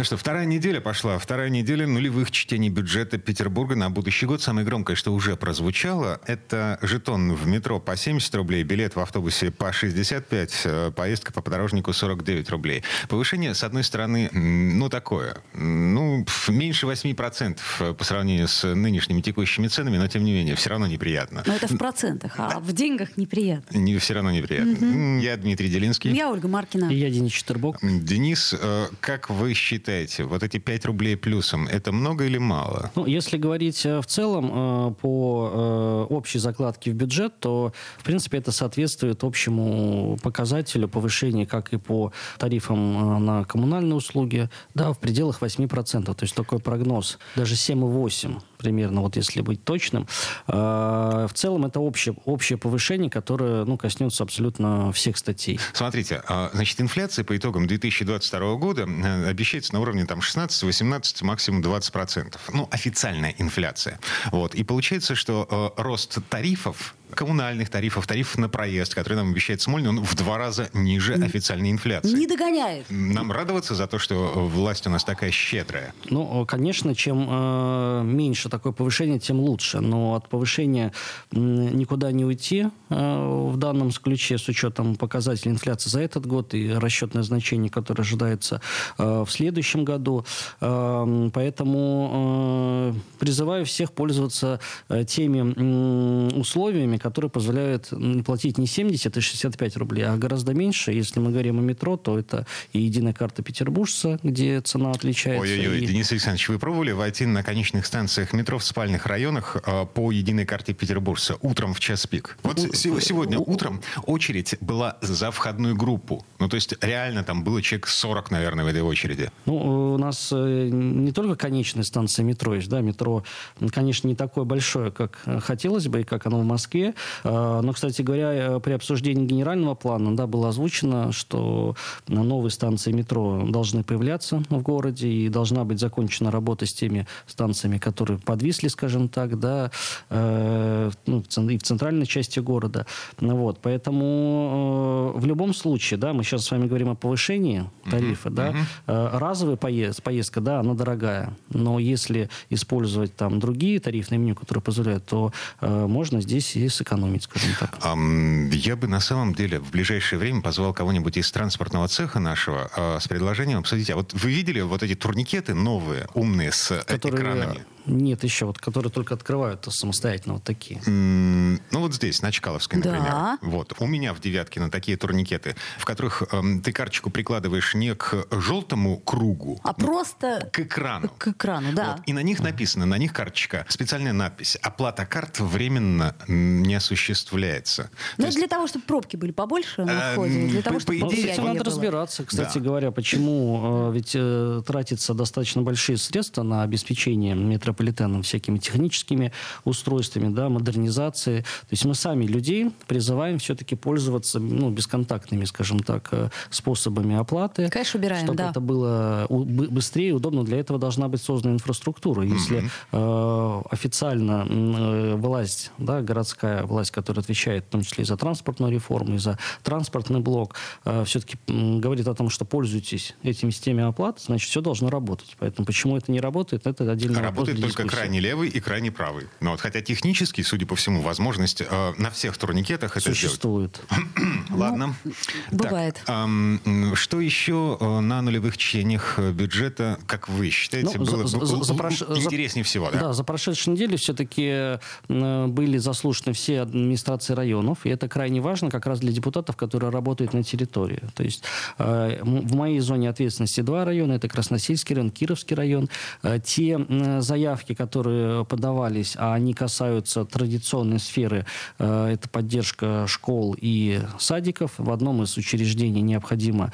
Ну что, вторая неделя пошла. Вторая неделя нулевых чтений бюджета Петербурга на будущий год. Самое громкое, что уже прозвучало, это жетон в метро по 70 рублей, билет в автобусе по 65, э, поездка по подорожнику 49 рублей. Повышение, с одной стороны, ну такое, ну меньше 8% по сравнению с нынешними текущими ценами, но тем не менее, все равно неприятно. Но это в процентах, а в деньгах неприятно. Не, все равно неприятно. Угу. Я Дмитрий Делинский. Я Ольга Маркина. И я Денис Четербок. Денис, э, как вы считаете, считаете, вот эти 5 рублей плюсом, это много или мало? Ну, если говорить э, в целом э, по э, общей закладке в бюджет, то, в принципе, это соответствует общему показателю повышения как и по тарифам на коммунальные услуги, да, в пределах 8%. То есть такой прогноз, даже 7,8% примерно, вот если быть точным. В целом это общее, общее повышение, которое ну, коснется абсолютно всех статей. Смотрите, а, значит, инфляция по итогам 2022 года обещается на уровне там 16, 18, максимум 20 процентов. Ну, официальная инфляция. Вот. И получается, что э, рост тарифов коммунальных тарифов, тарифов на проезд, который нам обещает Смольный, он в два раза ниже официальной инфляции. Не догоняет. Нам радоваться за то, что власть у нас такая щедрая? Ну, конечно, чем э, меньше такое повышение, тем лучше. Но от повышения э, никуда не уйти э, в данном ключе с учетом показателей инфляции за этот год и расчетное значение, которое ожидается э, в следующем году. Э, поэтому э, призываю всех пользоваться э, теми э, условиями, которые позволяют платить не 70 и 65 рублей, а гораздо меньше. Если мы говорим о метро, то это и единая карта петербуржца, где цена отличается. Ой-ой-ой, и... Денис Александрович, вы пробовали войти на конечных станциях метро в спальных районах э, по единой карте петербуржца утром в час пик? Вот у... сегодня утром очередь была за входную группу. Ну, то есть реально там было человек 40, наверное, в этой очереди. Ну, у нас э, не только конечная станция метро есть, да, метро, конечно, не такое большое, как хотелось бы, и как оно в Москве, Э, но, кстати говоря, э, при обсуждении генерального плана да, было озвучено, что новые станции метро должны появляться в городе, и должна быть закончена работа с теми станциями, которые подвисли, скажем так, да, э, ну, и в центральной части города. Вот, поэтому в любом случае, да, мы сейчас с вами говорим о повышении тарифа, uh-huh. да, uh-huh. разовая поезд, поездка, да, она дорогая, но если использовать там другие тарифные меню, которые позволяют, то можно здесь и сэкономить, скажем так. Я бы на самом деле в ближайшее время позвал кого-нибудь из транспортного цеха нашего а, с предложением обсудить. А вот вы видели вот эти турникеты новые, умные, с Которые экранами? Нет, еще вот, которые только открывают самостоятельно вот такие. ну вот здесь, на Чкаловской, например. Да. Вот. У меня в девятке на такие турникеты, в которых эм, ты карточку прикладываешь не к желтому кругу, а просто к экрану. К экрану, да. Вот. И на них написано, на них карточка, специальная надпись. Оплата карт временно не осуществляется. Ну, есть... для того, чтобы пробки были побольше на входе, для того, чтобы... По идее, надо разбираться, кстати говоря, почему э, ведь э, тратится достаточно большие средства на обеспечение метро метрополитеном всякими техническими устройствами, да, модернизации. То есть мы сами людей призываем все-таки пользоваться ну, бесконтактными, скажем так, э, способами оплаты. Конечно, убираем, чтобы да. это было быстрее и удобно. Для этого должна быть создана инфраструктура. Если mm-hmm. э, официально э, власть, да, городская власть, которая отвечает в том числе и за транспортную реформу, и за транспортный блок, э, все-таки э, говорит о том, что пользуйтесь этими системами оплаты, значит, все должно работать. Поэтому почему это не работает, это отдельный работает вопрос только крайне левый и крайне правый. Но вот, хотя технически, судя по всему, возможность э, на всех турникетах это Существует. сделать. Ладно. Ну, бывает. Так, э, что еще э, на нулевых чтениях бюджета, как вы считаете, ну, было за, за, за прош... интереснее всего? Да? да, за прошедшую неделю все-таки э, были заслушаны все администрации районов, и это крайне важно как раз для депутатов, которые работают на территории. То есть э, в моей зоне ответственности два района, это Красносельский район, Кировский район. Э, те заявки, заявки, которые подавались, а они касаются традиционной сферы, это поддержка школ и садиков. В одном из учреждений необходимо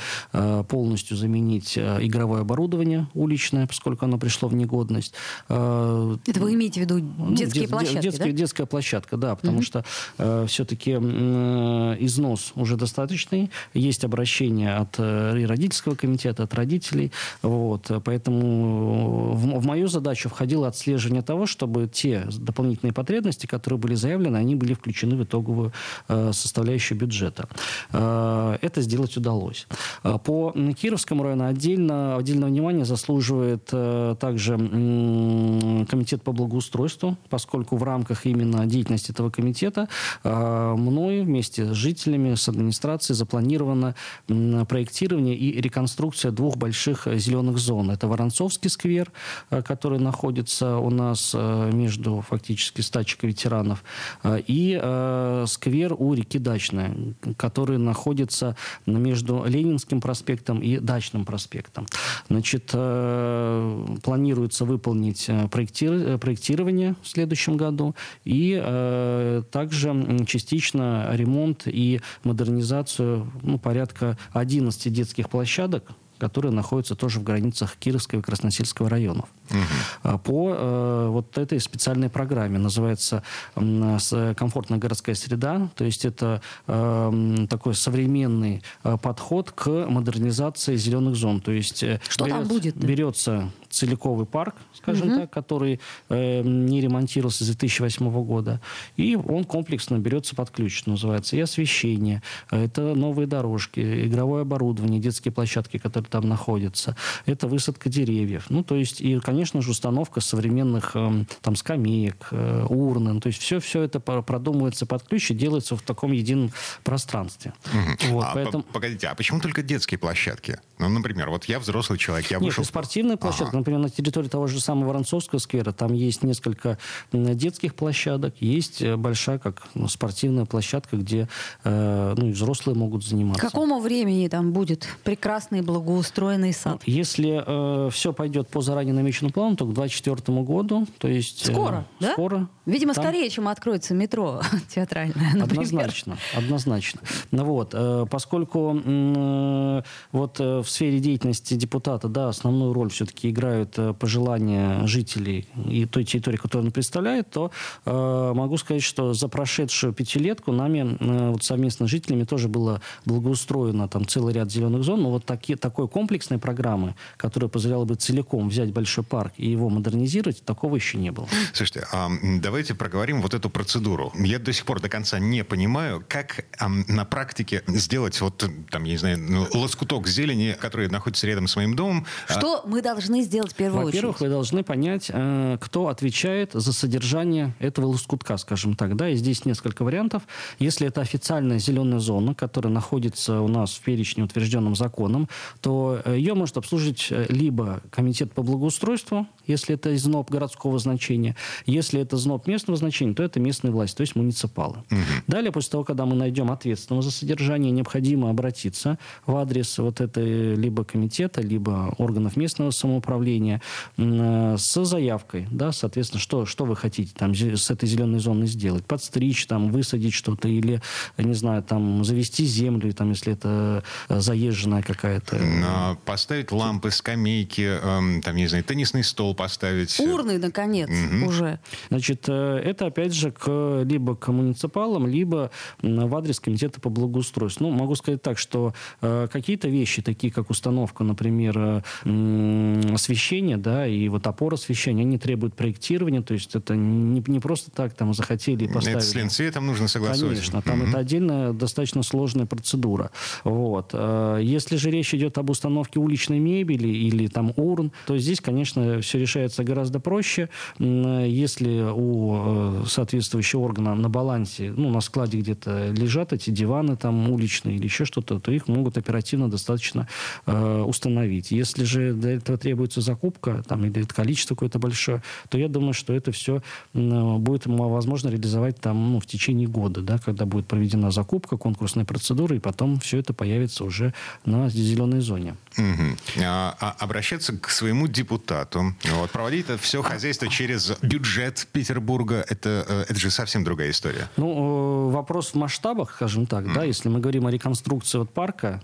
полностью заменить игровое оборудование уличное, поскольку оно пришло в негодность. Это вы имеете в виду ну, детские ну, площадки, детская, да? Детская площадка, да, потому угу. что э, все-таки э, износ уже достаточный, есть обращение от э, родительского комитета, от родителей, вот, поэтому в, в мою задачу входило отслеживание того, чтобы те дополнительные потребности, которые были заявлены, они были включены в итоговую э, составляющую бюджета. Э, это сделать удалось. Э, по Кировскому району отдельно, отдельного внимания заслуживает также комитет по благоустройству, поскольку в рамках именно деятельности этого комитета э, мною вместе с жителями, с администрацией запланировано проектирование и реконструкция двух больших зеленых зон. Это Воронцовский сквер, который находится у нас э, между фактически стачкой ветеранов, и сквер у реки Дачная, который находится между Ленинским проспектом и Дачным проспектом. Значит, планируется выполнить проектирование в следующем году и э, также частично ремонт и модернизацию ну, порядка 11 детских площадок, которые находятся тоже в границах Кировского и Красносельского районов. Угу. По э, вот этой специальной программе называется э, «Комфортная городская среда», то есть это э, такой современный э, подход к модернизации зеленых зон. То есть э, Что берет, там будет? берется целиковый парк, скажем угу. так, который э, не ремонтировался с 2008 года. И он комплексно берется под ключ, называется. И освещение, это новые дорожки, игровое оборудование, детские площадки, которые там находятся. Это высадка деревьев. Ну, то есть, и, конечно же, установка современных э, там скамеек, э, урны. Ну, то есть, все, все это продумывается под ключ и делается в таком едином пространстве. Угу. Вот, а, поэтому... Погодите, а почему только детские площадки? Ну, например, вот я взрослый человек, я Нет, вышел... спортивная площадка, ага например, на территории того же самого Воронцовского сквера, там есть несколько детских площадок, есть э, большая как ну, спортивная площадка, где э, ну, и взрослые могут заниматься. К какому времени там будет прекрасный благоустроенный сад? Если э, все пойдет по заранее намеченному плану, то к 2024 году, то есть... Э, скоро, э, да? Скоро. Видимо, там... скорее, чем откроется метро театральное, например. Однозначно, однозначно. Ну, вот, э, поскольку э, вот э, в сфере деятельности депутата, да, основную роль все-таки играет играют э, пожелания жителей и той территории, которую он представляет, то э, могу сказать, что за прошедшую пятилетку нами э, вот совместно с жителями тоже было благоустроено там целый ряд зеленых зон, но вот таки, такой комплексной программы, которая позволяла бы целиком взять большой парк и его модернизировать, такого еще не было. Слушайте, а давайте проговорим вот эту процедуру. Я до сих пор до конца не понимаю, как а, на практике сделать вот там, я не знаю, ну, лоскуток зелени, который находится рядом с моим домом. Что а... мы должны сделать делать в первую Во-первых, очередь? вы должны понять, э, кто отвечает за содержание этого лоскутка, скажем так. Да? И здесь несколько вариантов. Если это официальная зеленая зона, которая находится у нас в перечне, утвержденном законом, то э, ее может обслужить э, либо комитет по благоустройству, если это ЗНОП городского значения. Если это ЗНОП местного значения, то это местная власть, то есть муниципалы. Угу. Далее, после того, когда мы найдем ответственного за содержание, необходимо обратиться в адрес вот этой либо комитета, либо органов местного самоуправления э, с заявкой, да, соответственно, что, что вы хотите там с этой зеленой зоной сделать. Подстричь, там, высадить что-то или, не знаю, там, завести землю, там, если это заезженная какая-то. Поставить лампы, скамейки, эм, там, не знаю, теннисный стол поставить. Урны, наконец, угу. уже. Значит, э, это опять же к, либо к муниципалам, либо в адрес комитета по благоустройству. Ну, могу сказать так, что э, какие-то вещи, такие как установка, например, э, освещения, да, и вот опор освещения, они требуют проектирования, то есть это не, не просто так там захотели и поставили. Это с Ленцветом нужно согласовать. Конечно, там угу. это отдельная достаточно сложная процедура. Вот. Если же речь идет об установке уличной мебели или там урн, то здесь, конечно, все решается гораздо проще. Если у э, соответствующего органа на балансе, ну, на складе где-то лежат эти диваны там уличные или еще что-то, то их могут оперативно достаточно э, установить. Если же для этого требуется закупка там, или количество какое-то большое, то я думаю, что это все будет возможно реализовать там, ну, в течение года, да, когда будет проведена закупка, конкурсная процедура, и потом все это появится уже на зеленой зоне. Угу. А, обращаться к своему депутату, вот, проводить это все хозяйство через бюджет Петербурга, это, э, это же совсем другая история. Ну, э, вопрос в масштабах, скажем так, mm. да, если мы говорим о реконструкции вот парка,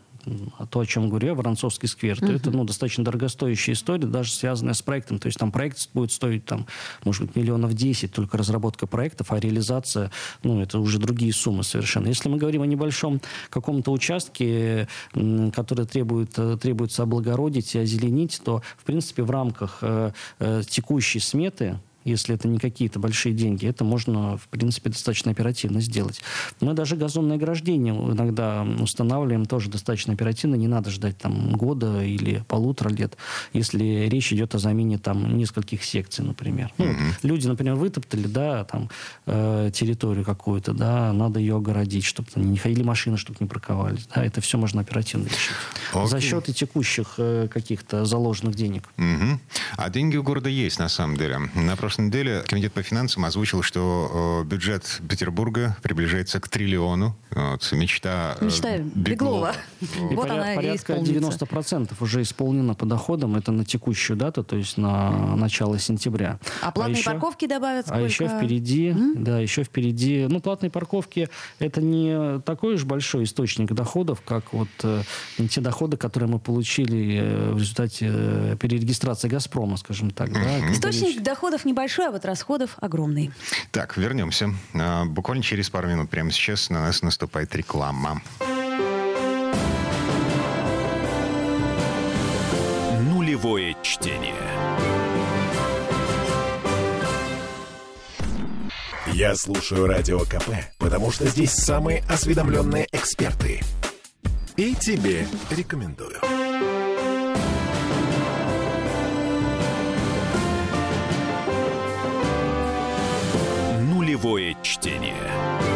то, о чем говорю я, Воронцовский сквер, то uh-huh. это ну, достаточно дорогостоящая история, даже связанная с проектом. То есть там проект будет стоить, там, может быть, миллионов 10, только разработка проектов, а реализация, ну, это уже другие суммы совершенно. Если мы говорим о небольшом каком-то участке, который требует, э, требуется облагородить и озеленить, то, в принципе, в рамках э, э, текущей сметы если это не какие-то большие деньги, это можно, в принципе, достаточно оперативно сделать. Мы даже газонное ограждение иногда устанавливаем тоже достаточно оперативно, не надо ждать там года или полутора лет, если речь идет о замене там нескольких секций, например. Ну, mm-hmm. люди, например, вытоптали, да, там э, территорию какую-то, да, надо ее огородить, чтобы не ходили машины, чтобы не парковались, да, это все можно оперативно решить. Okay. За счет и текущих э, каких-то заложенных денег. Mm-hmm. А деньги у города есть, на самом деле. На прошлой неделе Комитет по финансам озвучил, что э, бюджет Петербурга приближается к триллиону. Вот, мечта, э, мечта Беглова. Беглова. И вот она порядка и 90% уже исполнено по доходам. Это на текущую дату, то есть на начало сентября. А платные а еще, парковки добавят сколько? А еще впереди, mm? да, еще впереди. Ну, платные парковки это не такой уж большой источник доходов, как вот э, те доходы, которые мы получили э, в результате э, перерегистрации Газпрома, скажем так. Mm-hmm. Да, источник доходов небольшой небольшой, а вот расходов огромный. Так, вернемся. А, буквально через пару минут прямо сейчас на нас наступает реклама. Нулевое чтение. Я слушаю Радио КП, потому что здесь самые осведомленные эксперты. И тебе рекомендую. Живое чтение.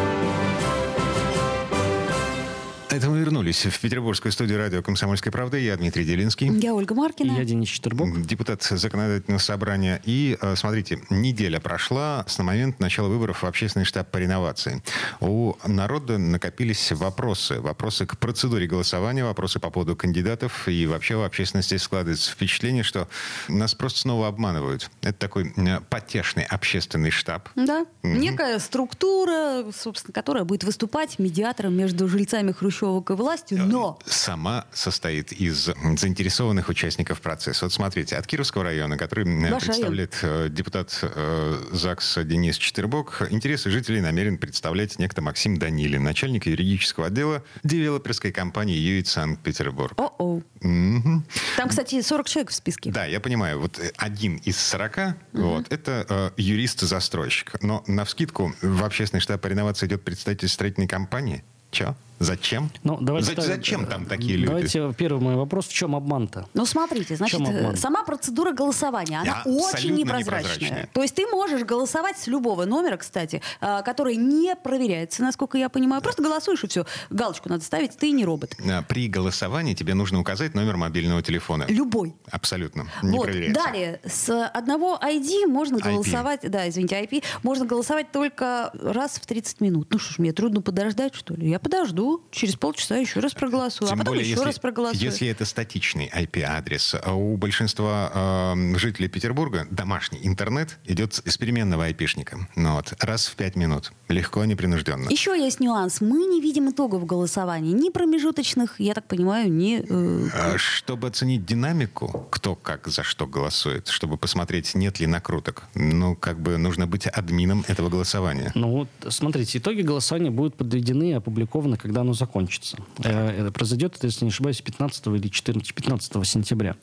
Это мы вернулись в петербургскую студию радио «Комсомольская правда». Я Дмитрий Делинский. Я Ольга Маркина. И я Денис Четербок. Депутат законодательного собрания. И, э, смотрите, неделя прошла с момента начала выборов в общественный штаб по реновации. У народа накопились вопросы. Вопросы к процедуре голосования, вопросы по поводу кандидатов. И вообще в общественности складывается впечатление, что нас просто снова обманывают. Это такой э, потешный общественный штаб. Да. Угу. Некая структура, собственно, которая будет выступать медиатором между жильцами Хрущева к власти, э, но... Сама состоит из заинтересованных участников процесса. Вот смотрите, от Кировского района, который Ваш представляет район. Э, депутат э, ЗАГС Денис Четербок, интересы жителей намерен представлять некто Максим Данилин, начальник юридического отдела девелоперской компании «Юит Санкт-Петербург». О-о. Угу. Там, кстати, 40 человек в списке. Да, я понимаю. Вот один из 40, угу. вот, это э, юрист-застройщик. Но на вскидку в общественный штаб по реновации идет представитель строительной компании. Че? Зачем? Ну, давайте За, зачем там такие люди? Давайте первый мой вопрос. В чем обман-то? Ну, смотрите, значит, сама процедура голосования, она Я очень непрозрачная. непрозрачная. То есть ты можешь голосовать с любого номера, кстати, а, который не проверяется, насколько я понимаю. Просто голосуешь и все. Галочку надо ставить, ты не робот. А, при голосовании тебе нужно указать номер мобильного телефона. Любой. Абсолютно. Не вот. проверяется. Далее, с одного ID можно голосовать, IP. да, извините, IP, можно голосовать только раз в 30 минут. Ну что ж, мне трудно подождать, что ли? Я подожду через полчаса еще раз проголосую, а Тем а потом более, еще если, раз проголосую. Если это статичный IP-адрес, а у большинства э, жителей Петербурга домашний интернет идет с переменного айпишника. Ну, вот, раз в пять минут. Легко, непринужденно. Еще есть нюанс. Мы не видим итогов голосования. Ни промежуточных, я так понимаю, ни... Э... Чтобы оценить динамику, кто как за что голосует, чтобы посмотреть, нет ли накруток, ну, как бы нужно быть админом этого голосования. Ну, вот, смотрите, итоги голосования будут подведены и опубликованы, когда когда оно закончится. Э, это произойдет, если не ошибаюсь, 15 или 14, 15 сентября.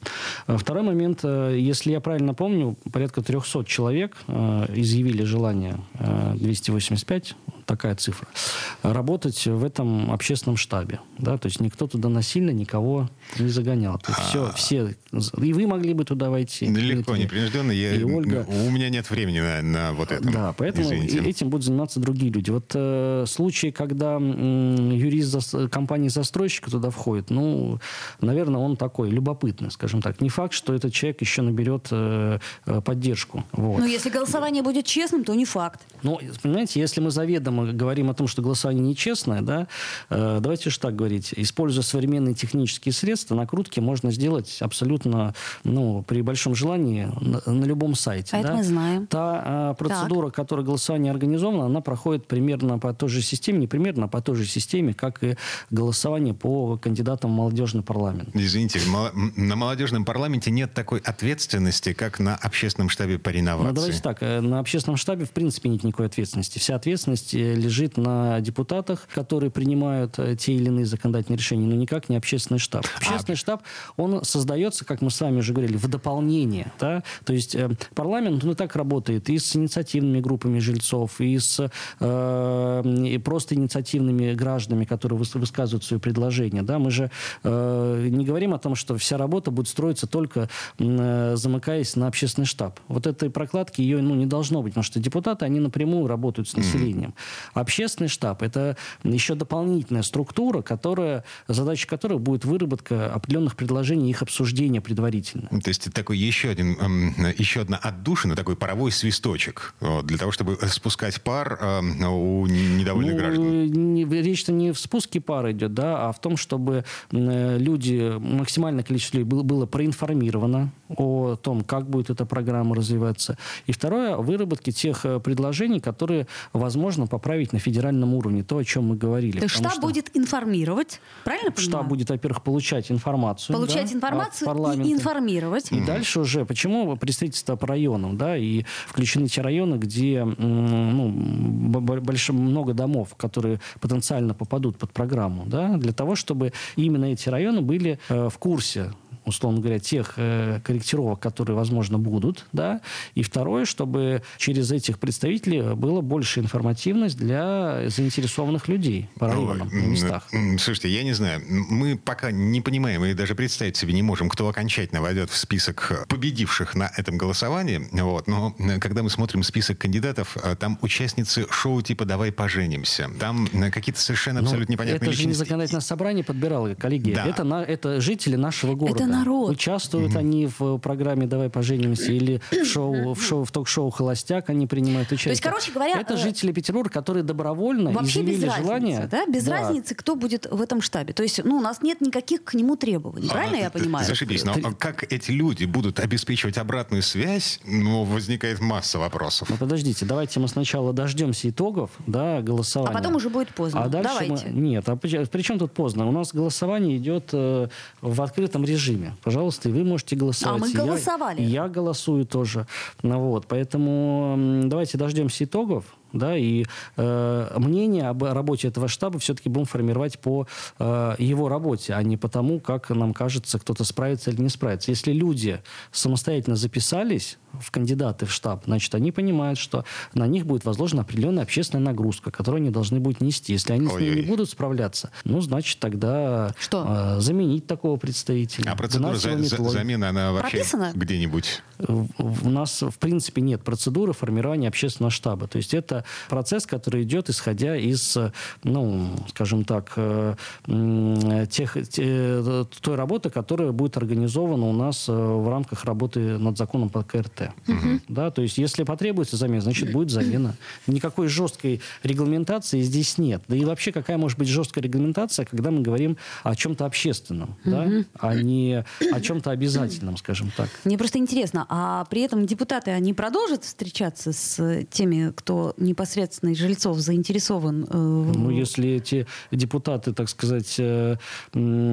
Э, второй момент. Э, если я правильно помню, порядка 300 человек изъявили желание 285 такая цифра, работать в этом общественном штабе. Да? То есть никто туда насильно никого не загонял. То есть все, все, и вы могли бы туда войти. Легко, непринужденно. Я, и Ольга. У меня нет времени на, на вот это. Да, поэтому Извините. этим будут заниматься другие люди. Вот э, случаи, когда м, юрист за, компании-застройщика туда входит, ну, наверное, он такой любопытный, скажем так. Не факт, что этот человек еще наберет э, э поддержку. Вот. Ну, если голосование будет честным, то не факт. Ну, понимаете, если мы заведомо говорим о том, что голосование нечестное, да, э, давайте же так говорить. Используя современные технические средства, накрутки можно сделать абсолютно, ну, при большом желании на, на любом сайте. А да? это мы знаем. Та э, процедура, так. которой голосование организовано, она проходит примерно по той же системе, не примерно, а по той же системе, как и голосование по кандидатам в молодежный парламент. Извините, на молодежном парламенте нет такой ответственности, как на общественном штабе по реновации. Ну, давайте так. Э, на общественном штабе, в принципе, нет никакой ответственности. Вся ответственность э, лежит на депутатах, которые принимают э, те или иные законодательные решения, но никак не общественный штаб. А общественный а... штаб, он создается, как мы с вами уже говорили, в дополнение. Да? То есть парламент, он и так работает и с инициативными группами жильцов, и с э, и просто инициативными гражданами, которые высказывают свои предложения. Да? Мы же э, не говорим о том, что вся работа будет строиться только э, замыкаясь на общественный штаб. Вот этой прокладки ее ну, не должно быть, потому что депутаты, они напрямую работают с населением. Общественный штаб – это еще дополнительная структура, которая, задача которой будет выработка определенных предложений и их обсуждение предварительно. То есть такой еще, один, эм, еще одна отдушина, такой паровой свисточек для того, чтобы спускать пар э, у недовольных ну, граждан. речь-то не в спуске пара идет, да, а в том, чтобы э, люди, максимальное количество людей было, было проинформировано о том, как будет эта программа развиваться. И второе, выработки тех э, предложений, которые возможно поправить на федеральном уровне, то, о чем мы говорили. То штаб что будет информировать, правильно понимаю? Штаб будет, во-первых, получать информацию. Получать да, информацию и информировать. И mm-hmm. дальше уже, почему представительство по районам, да, и включены те районы, где ну, больше, много домов, которые потенциально попадут под программу, да, для того, чтобы именно эти районы были э, в курсе условно говоря, тех э, корректировок, которые, возможно, будут, да, и второе, чтобы через этих представителей было больше информативность для заинтересованных людей по районам, на местах. Слушайте, я не знаю, мы пока не понимаем и даже представить себе не можем, кто окончательно войдет в список победивших на этом голосовании, вот, но когда мы смотрим список кандидатов, э, там участницы шоу типа «Давай поженимся», там э, какие-то совершенно ну, абсолютно непонятные это личности. Же не законодательное собрание подбирало, коллеги, да. это, на, это жители нашего города. Это народ. Участвуют угу. они в программе «Давай поженимся» или в, шоу, в, шоу, в ток-шоу «Холостяк» они принимают участие. То есть, короче говоря... Это э, жители Петербурга, которые добровольно Вообще изъявили без желание... Разницы, да? Без да. разницы, кто будет в этом штабе. То есть, ну, у нас нет никаких к нему требований. Правильно а, я понимаю? Зашибись. Но Ты... как эти люди будут обеспечивать обратную связь, ну, возникает масса вопросов. Ну, подождите, давайте мы сначала дождемся итогов, да, голосования. А потом уже будет поздно. А дальше давайте. Мы... Нет, а при чем тут поздно? У нас голосование идет э, в открытом режиме. Пожалуйста, и вы можете голосовать. А мы голосовали. Я, я голосую тоже. Ну, вот, поэтому давайте дождемся итогов да, и э, мнение об работе этого штаба все-таки будем формировать по э, его работе, а не по тому, как нам кажется, кто-то справится или не справится. Если люди самостоятельно записались в кандидаты в штаб, значит, они понимают, что на них будет возложена определенная общественная нагрузка, которую они должны будут нести. Если они Ой-ой. с ней не будут справляться, ну, значит, тогда что? Э, заменить такого представителя. А процедура за, за, замены, она вообще Прописана? где-нибудь? У нас, в принципе, нет процедуры формирования общественного штаба. То есть это процесс, который идет исходя из, ну, скажем так, э, тех, те, той работы, которая будет организована у нас э, в рамках работы над законом по КРТ. Угу. Да, то есть если потребуется замена, значит будет замена. Никакой жесткой регламентации здесь нет. Да и вообще какая может быть жесткая регламентация, когда мы говорим о чем-то общественном, угу. да, а не о чем-то обязательном, скажем так. Мне просто интересно, а при этом депутаты, они продолжат встречаться с теми, кто не непосредственно из жильцов заинтересован? Э, ну, если эти депутаты, так сказать, э,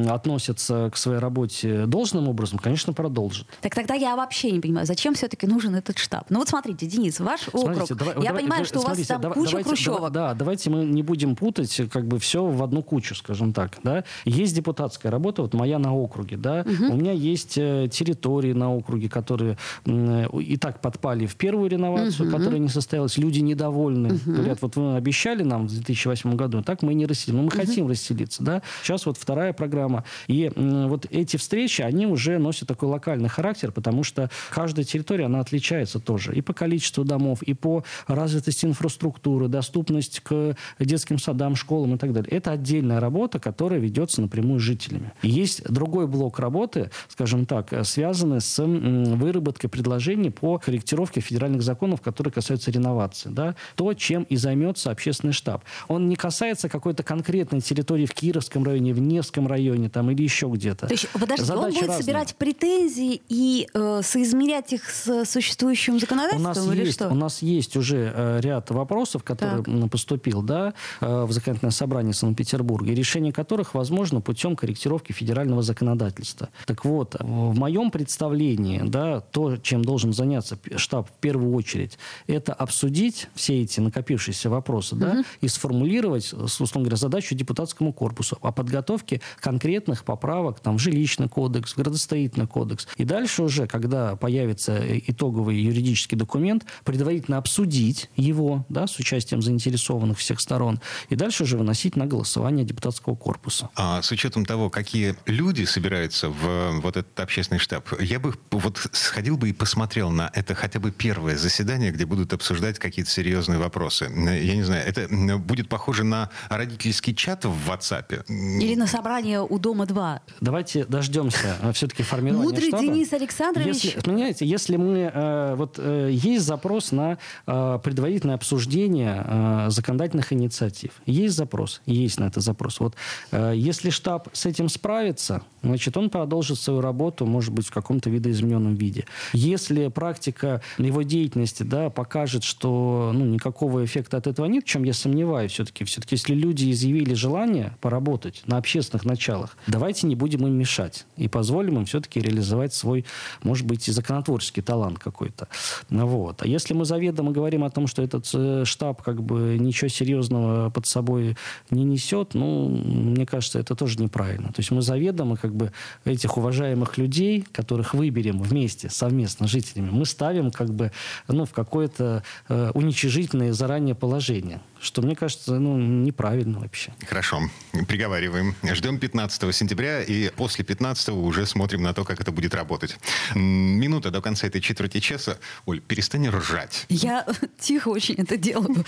относятся к своей работе должным образом, конечно, продолжат. Так тогда я вообще не понимаю, зачем все-таки нужен этот штаб? Ну вот смотрите, Денис, ваш смотрите, округ. Давай, я давай, понимаю, что смотрите, у вас там давай, куча давайте, хрущевок. Да, давайте мы не будем путать как бы все в одну кучу, скажем так. Да? Есть депутатская работа, вот моя на округе. Да? Угу. У меня есть э, территории на округе, которые и так подпали в первую реновацию, угу. которая не состоялась. Люди недовольны недовольны. Угу. Говорят, вот вы обещали нам в 2008 году, так мы не расселим. Но мы угу. хотим расселиться. Да? Сейчас вот вторая программа. И вот эти встречи, они уже носят такой локальный характер, потому что каждая территория, она отличается тоже. И по количеству домов, и по развитости инфраструктуры, доступность к детским садам, школам и так далее. Это отдельная работа, которая ведется напрямую с жителями. И есть другой блок работы, скажем так, связанный с выработкой предложений по корректировке федеральных законов, которые касаются реновации. Да? То, чем и займется общественный штаб. Он не касается какой-то конкретной территории в Кировском районе, в Невском районе там, или еще где-то. То есть, подожди, Задачи он будет разные. собирать претензии и э, соизмерять их с существующим законодательством? У нас, или есть, что? у нас есть уже э, ряд вопросов, которые так. поступил да, э, в законодательное собрание Санкт-Петербурга, и решение которых возможно путем корректировки федерального законодательства. Так вот, в моем представлении, да, то, чем должен заняться штаб в первую очередь, это обсудить все эти накопившиеся вопросы, угу. да, и сформулировать, условно говоря, задачу депутатскому корпусу о подготовке конкретных поправок там, в жилищный кодекс, в градостроительный кодекс. И дальше уже, когда появится итоговый юридический документ, предварительно обсудить его да, с участием заинтересованных всех сторон, и дальше уже выносить на голосование депутатского корпуса. А с учетом того, какие люди собираются в вот этот общественный штаб, я бы вот сходил бы и посмотрел на это хотя бы первое заседание, где будут обсуждать какие-то серьезные вопросы. Я не знаю, это будет похоже на родительский чат в WhatsApp? Или на собрание у Дома-2? Давайте дождемся э, все-таки формирования Мудрый штаба. Денис Александрович. Если, понимаете, если мы... Э, вот э, есть запрос на э, предварительное обсуждение законодательных инициатив. Есть запрос? Есть на это запрос. Вот если штаб с этим справится, значит, он продолжит свою работу, может быть, в каком-то видоизмененном виде. Если практика его деятельности да, покажет, что ну, никакого эффекта от этого нет, в чем я сомневаюсь все-таки. Все-таки, если люди изъявили желание поработать на общественных началах, давайте не будем им мешать и позволим им все-таки реализовать свой, может быть, и законотворческий талант какой-то. Вот. А если мы заведомо говорим о том, что этот э, штаб как бы ничего серьезного под собой не несет, ну, мне кажется, это тоже неправильно. То есть мы заведомо как бы этих уважаемых людей, которых выберем вместе, совместно жителями, мы ставим как бы ну, в какое-то э, уничижительное заранее положение что, мне кажется, ну, неправильно вообще. Хорошо, приговариваем. Ждем 15 сентября, и после 15 уже смотрим на то, как это будет работать. Минута до конца этой четверти часа. Оль, перестань ржать. Я тихо очень это делаю.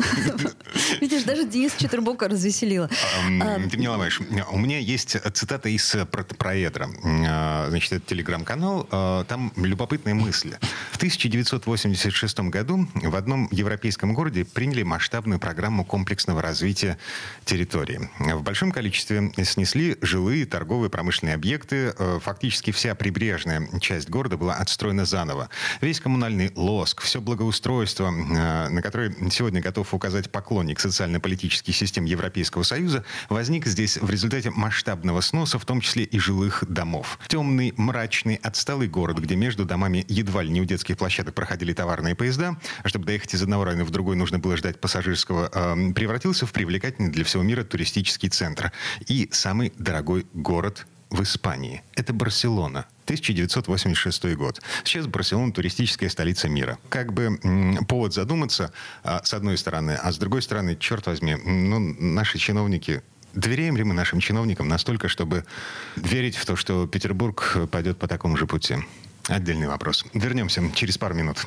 Видишь, даже Денис Четвербока развеселила. Ты мне ломаешь. У меня есть цитата из проедра. А, значит, это телеграм-канал. А, там любопытная мысль. В 1986 году в одном европейском городе приняли масштаб масштабную программу комплексного развития территории. В большом количестве снесли жилые, торговые, промышленные объекты. Э, фактически вся прибрежная часть города была отстроена заново. Весь коммунальный лоск, все благоустройство, э, на которое сегодня готов указать поклонник социально-политических систем Европейского Союза, возник здесь в результате масштабного сноса, в том числе и жилых домов. Темный, мрачный, отсталый город, где между домами едва ли не у детских площадок проходили товарные поезда. А чтобы доехать из одного района в другой, нужно было ждать пассажиров пассажирского э, превратился в привлекательный для всего мира туристический центр. И самый дорогой город в Испании. Это Барселона. 1986 год. Сейчас Барселона туристическая столица мира. Как бы повод задуматься, а, с одной стороны, а с другой стороны, черт возьми, ну, наши чиновники Доверяем ли мы нашим чиновникам настолько, чтобы верить в то, что Петербург пойдет по такому же пути? Отдельный вопрос. Вернемся через пару минут.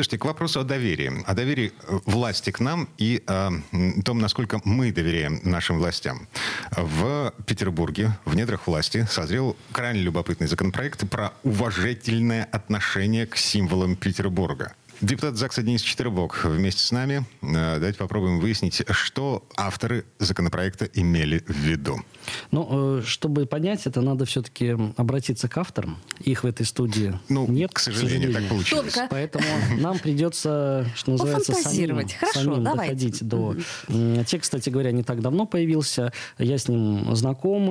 Слушайте, к вопросу о доверии. О доверии э, власти к нам и о том, насколько мы доверяем нашим властям. В Петербурге, в недрах власти, созрел крайне любопытный законопроект про уважительное отношение к символам Петербурга. Депутат ЗАГСа Денис Четвербок вместе с нами. Э, давайте попробуем выяснить, что авторы законопроекта имели в виду. Ну, э, чтобы понять это, надо все-таки обратиться к авторам. Их в этой студии ну, нет, к сожалению, к сожалению. так получилось. Только... Поэтому нам придется, что называется, самим, Хорошо, самим доходить до... Текст, кстати говоря, не так давно появился. Я с ним знаком.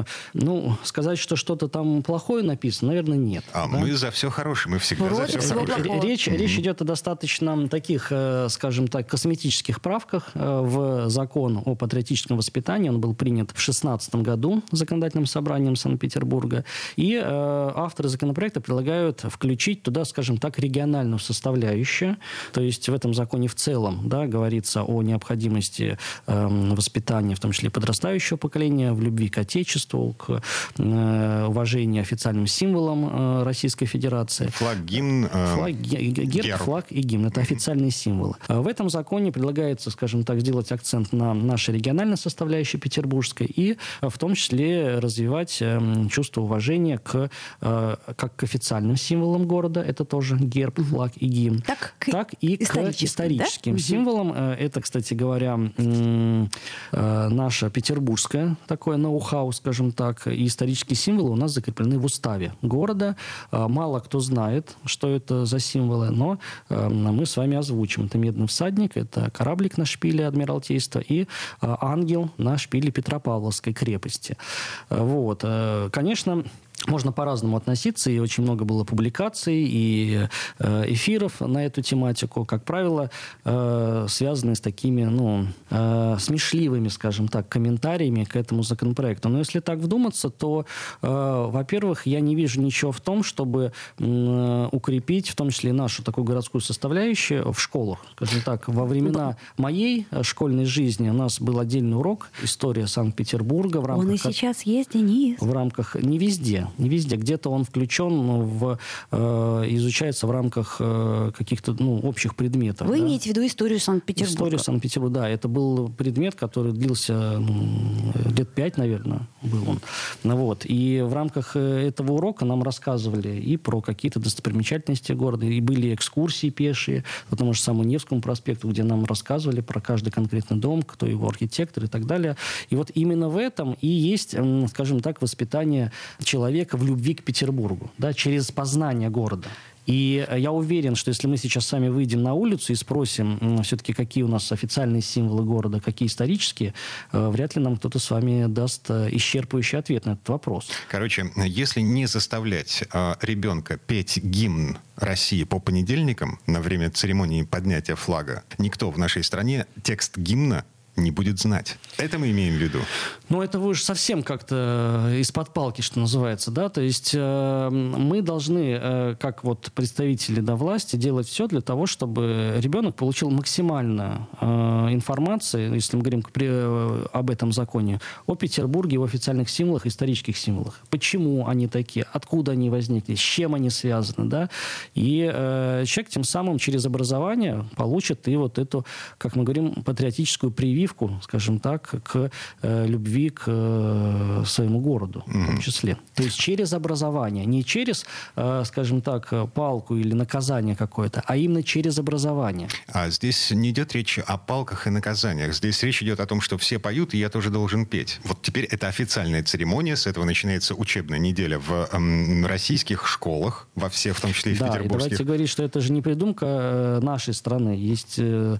Э, ну, сказать, что что-то там плохое написано, наверное, нет. А да? мы за все хорошее. Мы всегда Против за все хорошее. Речь, mm-hmm. речь идет о достаточно таких, э, скажем так, косметических правках в закон о патриотическом воспитании. Он был принят в 16 2016 году законодательным собранием Санкт-Петербурга. И э, авторы законопроекта предлагают включить туда, скажем так, региональную составляющую. То есть в этом законе в целом да, говорится о необходимости э, воспитания, в том числе подрастающего поколения, в любви к Отечеству, к э, уважению официальным символам э, Российской Федерации. Флаг, гимн, э, флаг, герб, герб, флаг и гимн. Это официальные символы. Э, в этом законе предлагается, скажем так, сделать акцент на нашей региональной составляющей петербургской и в том числе развивать эм, чувство уважения к, э, как к официальным символам города, это тоже герб, флаг и гимн, так, так и к историческим да? символам. Э, это, кстати говоря, э, наше петербургское такое ноу-хау, скажем так, и исторические символы у нас закреплены в уставе города. Мало кто знает, что это за символы, но мы с вами озвучим. Это медный всадник, это кораблик на шпиле Адмиралтейства и ангел на шпиле Петропавловской крепости. Вот. Э, конечно, можно по-разному относиться, и очень много было публикаций и э, эфиров на эту тематику, как правило, э, связанные с такими, ну, э, смешливыми, скажем так, комментариями к этому законопроекту. Но если так вдуматься, то, во-первых, я не вижу ничего в том, чтобы укрепить, в том числе нашу такую городскую составляющую в школах. Скажем так, во времена моей школьной жизни у нас был отдельный урок «История Санкт-Петербурга». В рамках, Он и сейчас есть, Денис. В рамках, не везде, не везде. Где-то он включен в, э, изучается в рамках э, каких-то ну, общих предметов. Вы да? имеете в виду историю Санкт-Петербурга? Историю Санкт-Петербурга, да. Это был предмет, который длился ну, лет пять, наверное, был он. Ну, вот. И в рамках э, этого урока нам рассказывали и про какие-то достопримечательности города, и были экскурсии пешие по тому же самому Невскому проспекту, где нам рассказывали про каждый конкретный дом, кто его архитектор и так далее. И вот именно в этом и есть, скажем так, воспитание человека человека в любви к Петербургу, да, через познание города. И я уверен, что если мы сейчас сами выйдем на улицу и спросим все-таки, какие у нас официальные символы города, какие исторические, э, вряд ли нам кто-то с вами даст э, исчерпывающий ответ на этот вопрос. Короче, если не заставлять э, ребенка петь гимн России по понедельникам на время церемонии поднятия флага, никто в нашей стране текст гимна не будет знать. Это мы имеем в виду. Ну, это вы уж совсем как-то э, из-под палки, что называется, да? То есть э, мы должны, э, как вот представители да, власти, делать все для того, чтобы ребенок получил максимально э, информации, если мы говорим при, э, об этом законе, о Петербурге, о официальных символах, исторических символах. Почему они такие, откуда они возникли, с чем они связаны, да? И э, человек тем самым через образование получит и вот эту, как мы говорим, патриотическую прививку прививку, скажем так, к э, любви к э, своему городу mm-hmm. в том числе. То есть через образование, не через, э, скажем так, палку или наказание какое-то, а именно через образование. А здесь не идет речь о палках и наказаниях. Здесь речь идет о том, что все поют, и я тоже должен петь. Вот теперь это официальная церемония, с этого начинается учебная неделя в э, российских школах, во всех, в том числе и в да, петербургских. И давайте говорить, что это же не придумка э, нашей страны. Есть э,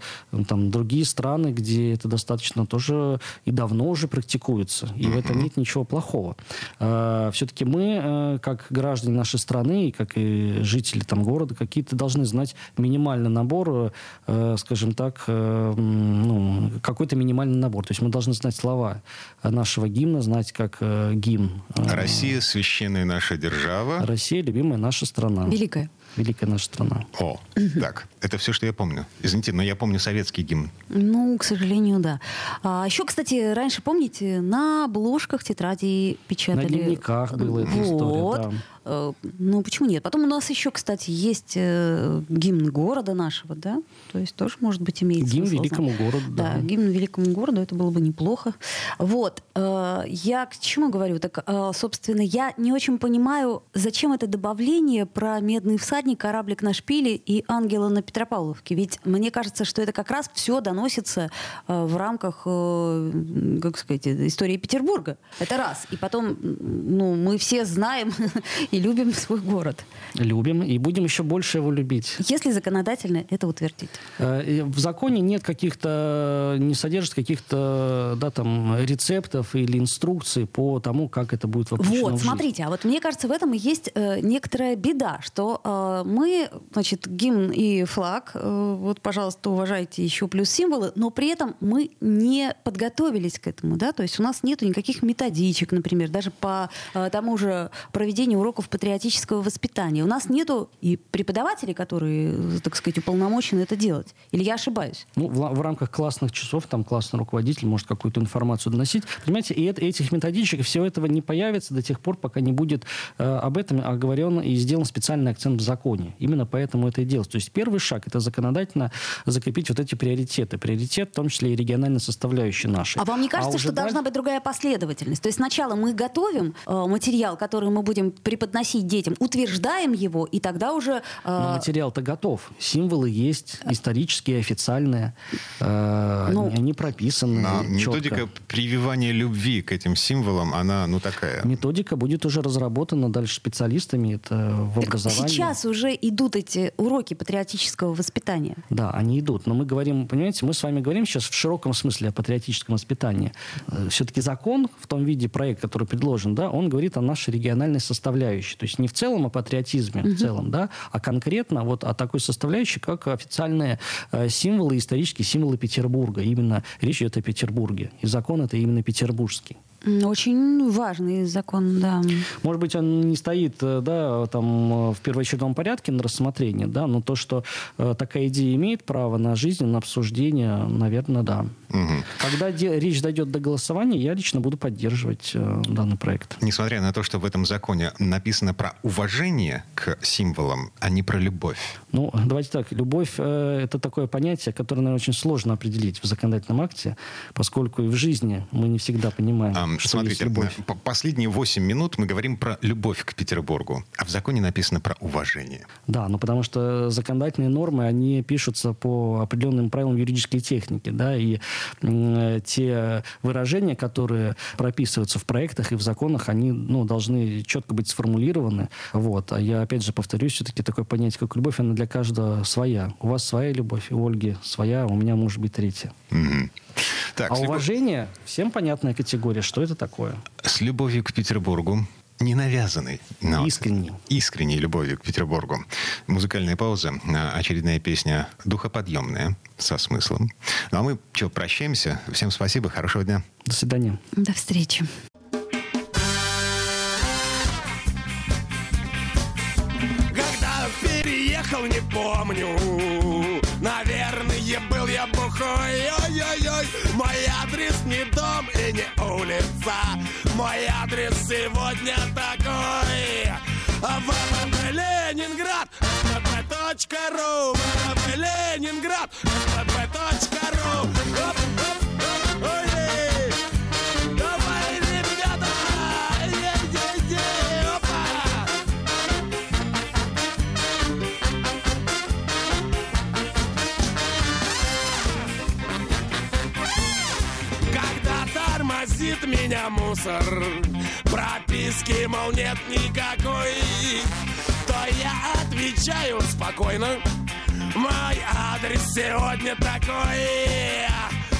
там другие страны, где это достаточно тоже и давно уже практикуется. И в этом нет ничего плохого. А, Все-таки мы, э, как граждане нашей страны, и как и жители там города, какие-то должны знать минимальный набор, э, скажем так, э, ну, какой-то минимальный набор. То есть мы должны знать слова нашего гимна, знать как гимн. Россия священная наша держава. Россия любимая наша страна. Великая великая наша страна. О, так, это все, что я помню. Извините, но я помню советский гимн. Ну, к сожалению, да. А, еще, кстати, раньше, помните, на обложках тетради печатали... На дневниках была эта вот. история, да. Э, ну почему нет? Потом у нас еще, кстати, есть э, гимн города нашего, да? То есть тоже, может быть, имеет Гимн смысл, великому да. городу, да. Да, гимн великому городу, это было бы неплохо. Вот. Э, я к чему говорю? Так, собственно, я не очень понимаю, зачем это добавление про медный всадник, кораблик на шпиле и ангела на Петропавловке. Ведь мне кажется, что это как раз все доносится в рамках, как сказать, истории Петербурга. Это раз. И потом, ну, мы все знаем и любим свой город. Любим и будем еще больше его любить. Если законодательно это утвердить. В законе нет каких-то, не содержит каких-то, да, там, рецептов или инструкций по тому, как это будет воплощено Вот, смотрите, а вот мне кажется, в этом и есть э, некоторая беда, что э, мы, значит, гимн и флаг, э, вот, пожалуйста, уважайте еще плюс символы, но при этом мы не подготовились к этому, да, то есть у нас нету никаких методичек, например, даже по э, тому же проведению уроков патриотического воспитания. У нас нету и преподавателей, которые, так сказать, уполномочены это делать. Или я ошибаюсь? Ну, в, в рамках классных часов там классный руководитель может какую-то информацию доносить. Понимаете, и это, этих методичек, всего этого не появится до тех пор, пока не будет э, об этом оговорен и сделан специальный акцент в законе. Именно поэтому это и делается. То есть первый шаг – это законодательно закрепить вот эти приоритеты. Приоритет, в том числе и региональной составляющей нашей. А вам не кажется, а что далее... должна быть другая последовательность? То есть сначала мы готовим э, материал, который мы будем преподносить детям, утверждаем его, и тогда уже... Э... Но материал-то готов. Символы есть, исторические, официальные. Э, ну, они прописаны Но методика прививания любви к этим символам, она, ну, такая... Методика будет уже разработана дальше специалистами это в образовании. Сейчас уже идут эти уроки патриотического воспитания. Да, они идут. Но мы говорим, понимаете, мы с вами говорим сейчас в широком смысле о патриотическом воспитании. Э, Все-таки закон в том виде, проект, который предложен, да, он говорит о нашей региональной составляющей. То есть не в целом о патриотизме, угу. в целом, да, а конкретно вот о такой составляющей, как официальные э, символы, исторические символы Петербурга. Именно речь идет о Петербурге. И закон это именно петербургский. Очень важный закон, да. Может быть, он не стоит э, да, там, в первоочередном порядке на рассмотрении, да, но то, что э, такая идея имеет право на жизнь, на обсуждение, наверное, да. Угу. Когда де- речь дойдет до голосования, я лично буду поддерживать э, данный проект. Несмотря на то, что в этом законе написано про уважение к символам, а не про любовь. Ну, давайте так. Любовь э, это такое понятие, которое, наверное, очень сложно определить в законодательном акте, поскольку и в жизни мы не всегда понимаем, а, что смотрите, любовь. Последние 8 минут мы говорим про любовь к Петербургу, а в законе написано про уважение. Да, ну потому что законодательные нормы, они пишутся по определенным правилам юридической техники, да, и э, те выражения, которые прописываются в проектах и в законах, они, ну, должны четко быть сформулированы, вот. А я, опять же, повторюсь, все-таки такое понятие, как любовь, она для каждого своя. У вас своя любовь, у Ольги своя, у меня может быть третья. Mm-hmm. Так, а уважение любовь... всем понятная категория. Что это такое? С любовью к Петербургу не навязанной, но искренней. искренней любовью к Петербургу. Музыкальная пауза, очередная песня духоподъемная, со смыслом. Ну а мы что, прощаемся. Всем спасибо, хорошего дня. До свидания. До встречи. Когда переехал, не помню Наверное, был я бухой. Ой-ой-ой Мой адрес не дом и не улица. Мой адрес сегодня такой. ВВП Ленинград ВВП.ру ВВП Ленинград ВВП.ру тормозит меня мусор. Прописки, мол, нет никакой. То я отвечаю спокойно. Мой адрес сегодня такой.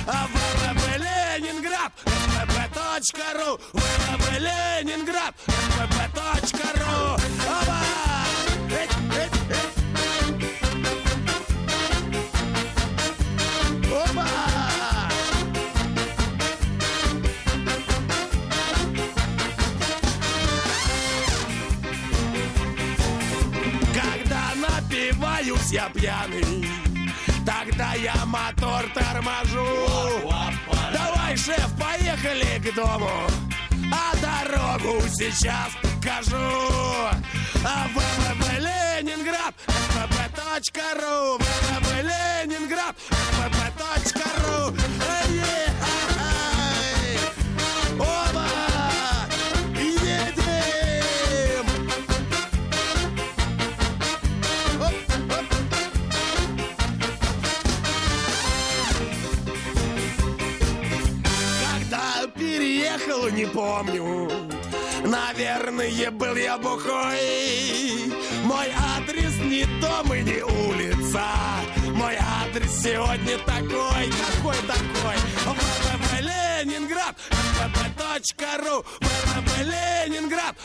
ВВП Ленинград. ВВП.ру ВВП Ленинград. ВВП.ру Оба! Я пьяный Тогда я мотор торможу Давай, шеф, поехали к дому а дорогу сейчас покажу. А ВВВ Ленинград, ФП.ру, ВВВ Ленинград, ФП.ру. Оба! Не помню. Наверное, был я бухой. Мой адрес не дом и не улица. Мой адрес сегодня такой, какой такой. ВВВ Ленинград, ФП.ру ВВВ Ленинград,